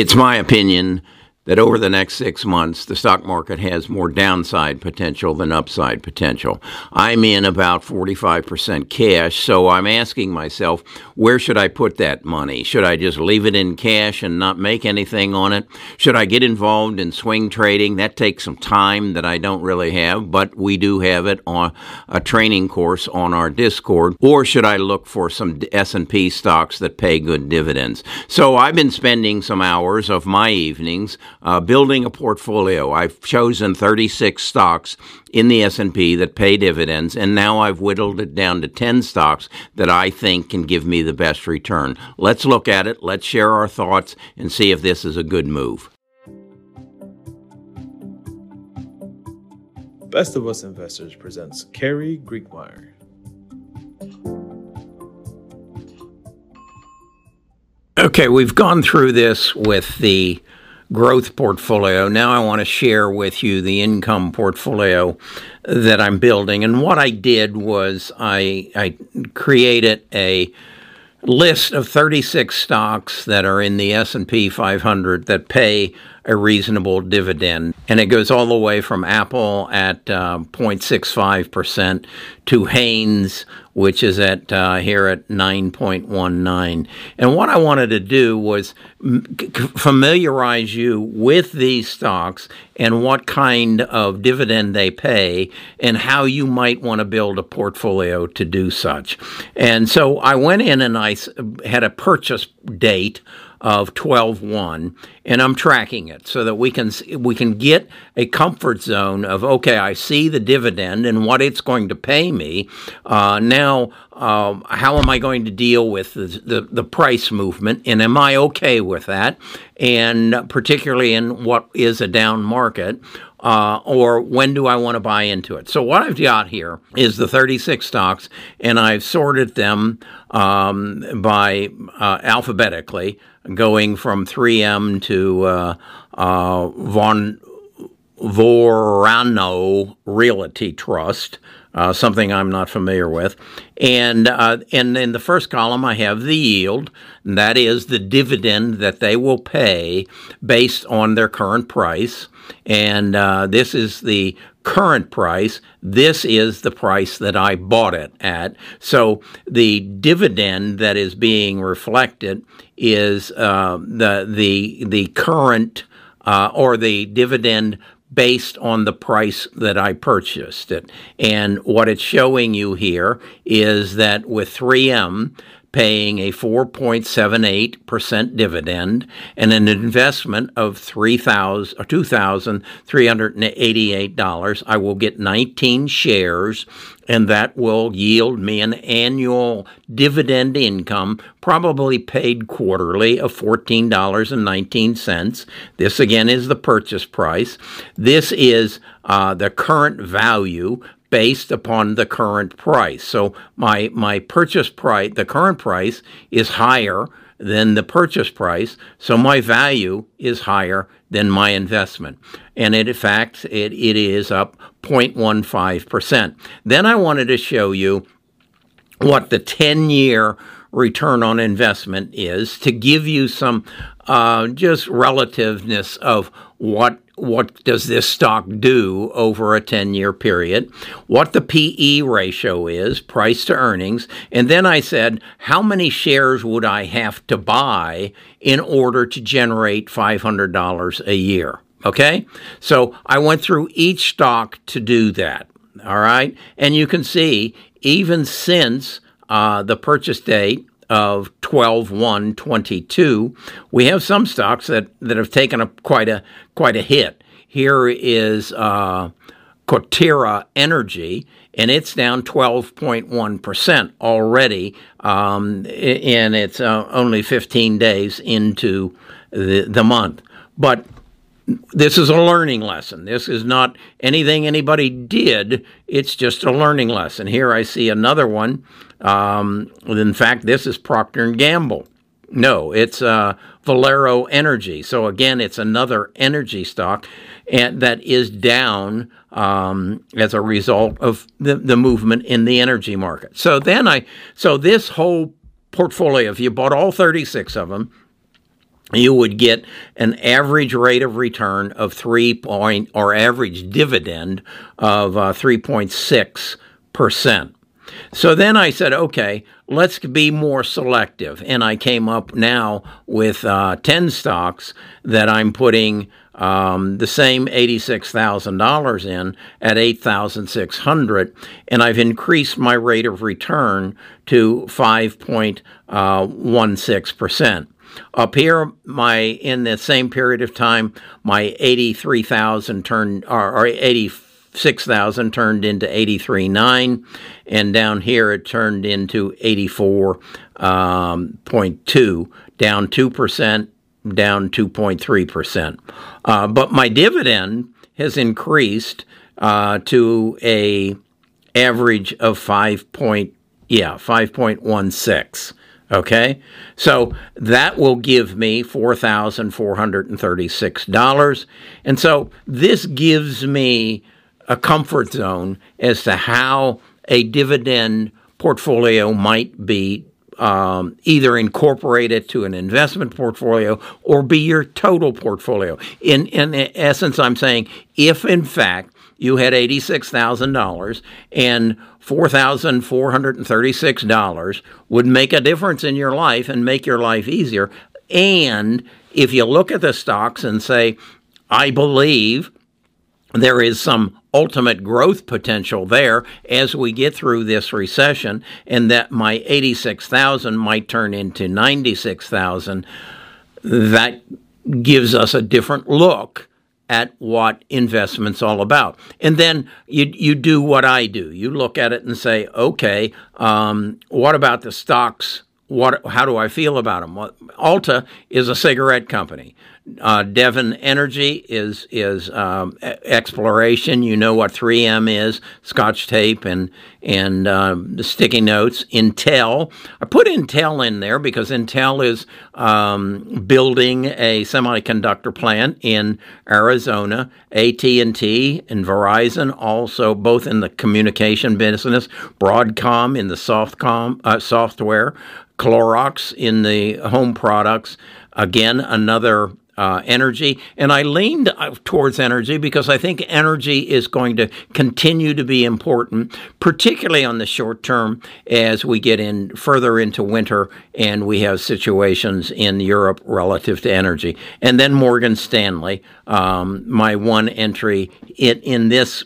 it's my opinion that over the next six months, the stock market has more downside potential than upside potential. I'm in about 45% cash, so I'm asking myself, where should I put that money? Should I just leave it in cash and not make anything on it? Should I get involved in swing trading? That takes some time that I don't really have, but we do have it on a training course on our Discord. Or should I look for some S&P stocks that pay good dividends? So I've been spending some hours of my evenings uh, building a portfolio. I've chosen 36 stocks in the S&P that pay dividends, and now I've whittled it down to 10 stocks that I think can give me the best return. Let's look at it. Let's share our thoughts and see if this is a good move. Best of Us Investors presents Carrie Griegmeier. Okay, we've gone through this with the growth portfolio. Now I want to share with you the income portfolio that I'm building. And what I did was I, I created a list of 36 stocks that are in the S&P 500 that pay a reasonable dividend. And it goes all the way from Apple at uh, 0.65% to Hanes, which is at uh, here at 9.19. And what I wanted to do was familiarize you with these stocks and what kind of dividend they pay and how you might want to build a portfolio to do such. And so I went in and I had a purchase date of 12.1 and I'm tracking it so that we can we can get a comfort zone of okay I see the dividend and what it's going to pay me. Uh, now um, how am I going to deal with the, the, the price movement and am I okay with that? And particularly in what is a down market uh, or when do I want to buy into it? So, what I've got here is the 36 stocks, and I've sorted them um, by uh, alphabetically going from 3M to uh, uh, Von Vorano Realty Trust, uh, something I'm not familiar with. And, uh, and in the first column, I have the yield. that is the dividend that they will pay based on their current price. And uh, this is the current price. This is the price that I bought it at. So the dividend that is being reflected is uh, the the the current uh, or the dividend based on the price that I purchased it. And what it's showing you here is that with 3M, paying a 4.78% dividend and an investment of $2,388. I will get 19 shares, and that will yield me an annual dividend income, probably paid quarterly, of $14.19. This again is the purchase price. This is uh, the current value based upon the current price. So my my purchase price, the current price is higher than the purchase price, so my value is higher than my investment. And in fact, it, it is up 0.15%. Then I wanted to show you what the 10 year return on investment is to give you some uh, just relativeness of what what does this stock do over a 10 year period, what the PE ratio is, price to earnings, and then I said, how many shares would I have to buy in order to generate $500 a year? Okay? So I went through each stock to do that. All right? And you can see, even since uh, the purchase date, of 12 1 22 we have some stocks that, that have taken a quite a quite a hit here is uh, Coterra Energy and it's down 12.1% already um, and it's uh, only 15 days into the, the month but this is a learning lesson. This is not anything anybody did. It's just a learning lesson. Here I see another one. Um, in fact, this is Procter and Gamble. No, it's uh, Valero Energy. So again, it's another energy stock, and that is down um, as a result of the, the movement in the energy market. So then I, so this whole portfolio, if you bought all 36 of them, you would get an average rate of return of three point or average dividend of uh, 3.6 percent. So then I said, okay, let's be more selective. And I came up now with uh, 10 stocks that I'm putting um, the same $86,000 in at 8,600 and I've increased my rate of return to 5.16%. Up here, my in the same period of time, my 83,000 turned or, or 80 6,000 turned into 83.9, and down here it turned into 84.2, um, down 2%, down 2.3%. Uh, but my dividend has increased uh, to a average of 5 point, yeah, 5.16. Okay, so that will give me $4,436. And so this gives me a comfort zone as to how a dividend portfolio might be um, either incorporated to an investment portfolio or be your total portfolio. In, in essence, I'm saying if in fact you had $86,000 and $4,436 would make a difference in your life and make your life easier. And if you look at the stocks and say, I believe there is some ultimate growth potential there as we get through this recession and that my 86,000 might turn into 96,000 that gives us a different look at what investment's all about. And then you you do what I do. You look at it and say, okay, um, what about the stocks? What how do I feel about them? Well, Altria is a cigarette company. Uh, Devon Energy is is um, exploration. You know what 3M is, Scotch tape and and uh, sticky notes. Intel. I put Intel in there because Intel is um, building a semiconductor plant in Arizona. AT and T and Verizon also both in the communication business. Broadcom in the softcom uh, software. Clorox in the home products. Again, another uh, energy. And I leaned uh, towards energy because I think energy is going to continue to be important, particularly on the short term as we get in further into winter and we have situations in Europe relative to energy. And then Morgan Stanley, um, my one entry in, in this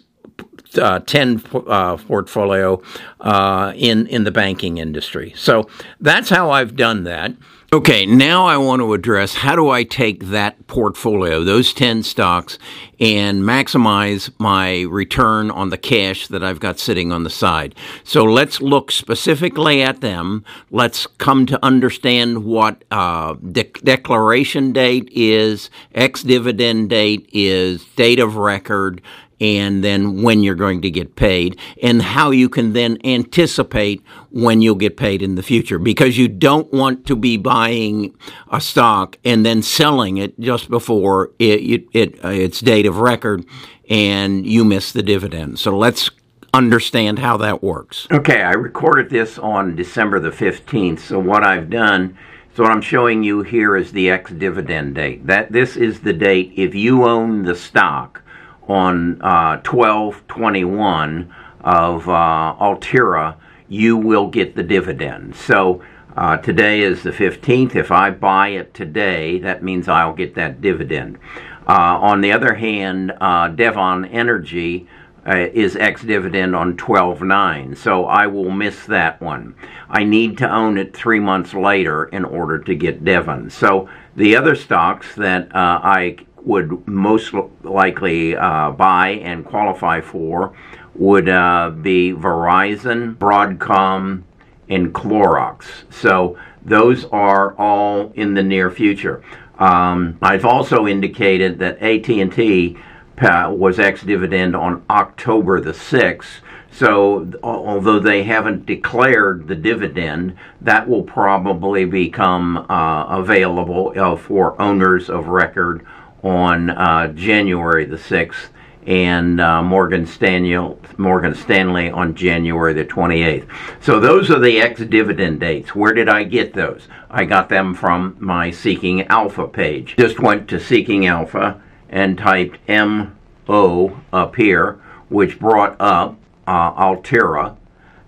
uh, 10 uh, portfolio uh, in, in the banking industry. So that's how I've done that. Okay, now I want to address how do I take that portfolio, those 10 stocks, and maximize my return on the cash that I've got sitting on the side. So let's look specifically at them. Let's come to understand what uh, de- declaration date is, ex dividend date is, date of record, and then when you're going to get paid, and how you can then anticipate when you'll get paid in the future. Because you don't want to be buying a stock and then selling it just before it, it, it uh, its date of record, and you miss the dividend. So let's understand how that works. Okay, I recorded this on December the 15th. So what I've done so what I'm showing you here is the ex dividend date. That this is the date if you own the stock on uh, 1221 of uh, Altria, you will get the dividend. So uh, today is the 15th. If I buy it today, that means I'll get that dividend. Uh, on the other hand, uh, Devon Energy uh, is ex dividend on 12 9, so I will miss that one. I need to own it three months later in order to get Devon. So the other stocks that uh, I would most likely uh, buy and qualify for would uh, be Verizon, Broadcom, and Clorox. So those are all in the near future. Um, I've also indicated that AT&T uh, was ex-dividend on October the 6th. So, although they haven't declared the dividend, that will probably become uh, available uh, for owners of record on uh, January the 6th, and uh, Morgan Stanley, Morgan Stanley on January the 28th. So those are the ex-dividend dates. Where did I get those? I got them from my Seeking Alpha page. Just went to Seeking Alpha and typed MO up here, which brought up uh, Altria.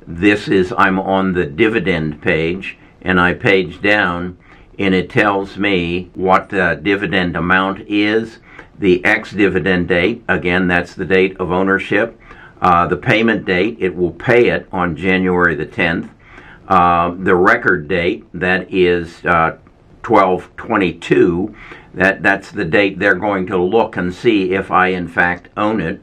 This is, I'm on the dividend page, and I page down, and it tells me what the dividend amount is the ex dividend date, again, that's the date of ownership. Uh, the payment date, it will pay it on January the 10th. Uh, the record date, that is uh, 1222, that, that's the date they're going to look and see if I in fact own it.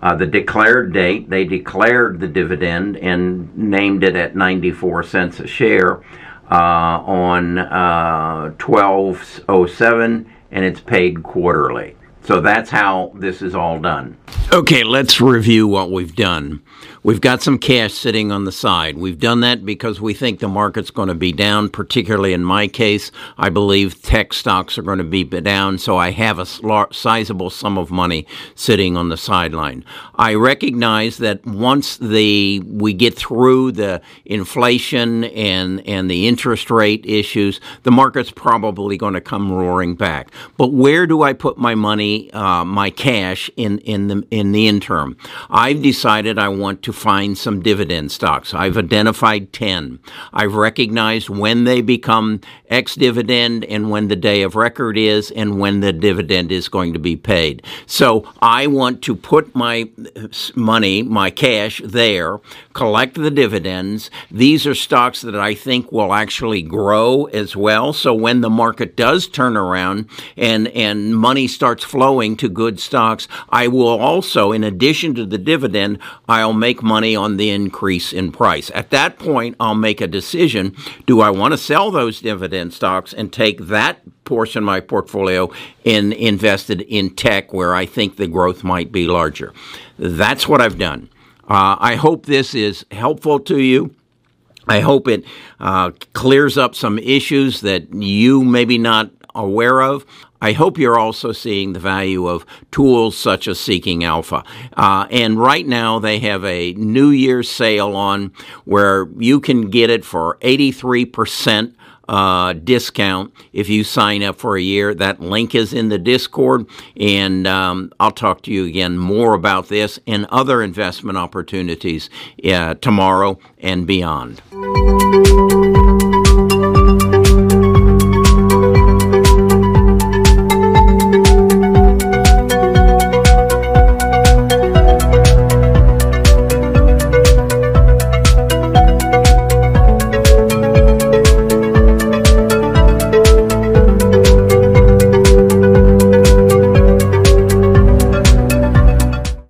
Uh, the declared date, they declared the dividend and named it at 94 cents a share uh, on 1207, uh, and it's paid quarterly. So that's how this is all done. Okay, let's review what we've done. We've got some cash sitting on the side. We've done that because we think the market's going to be down, particularly in my case. I believe tech stocks are going to be down, so I have a sizable sum of money sitting on the sideline. I recognize that once the we get through the inflation and and the interest rate issues, the market's probably going to come roaring back. But where do I put my money, uh, my cash in in the in the interim? I've decided I want to find some dividend stocks. I've identified 10. I've recognized when they become ex dividend and when the day of record is and when the dividend is going to be paid. So I want to put my money, my cash there, collect the dividends. These are stocks that I think will actually grow as well. So when the market does turn around and, and money starts flowing to good stocks, I will also, in addition to the dividend, I'll make money on the increase in price. At that point, I'll make a decision. Do I want to sell those dividend stocks and take that portion of my portfolio and invested in tech where I think the growth might be larger? That's what I've done. Uh, I hope this is helpful to you. I hope it uh, clears up some issues that you maybe not aware of. I hope you're also seeing the value of tools such as Seeking Alpha. Uh, and right now, they have a New Year's sale on where you can get it for 83%. Uh, discount if you sign up for a year. That link is in the Discord, and um, I'll talk to you again more about this and other investment opportunities uh, tomorrow and beyond.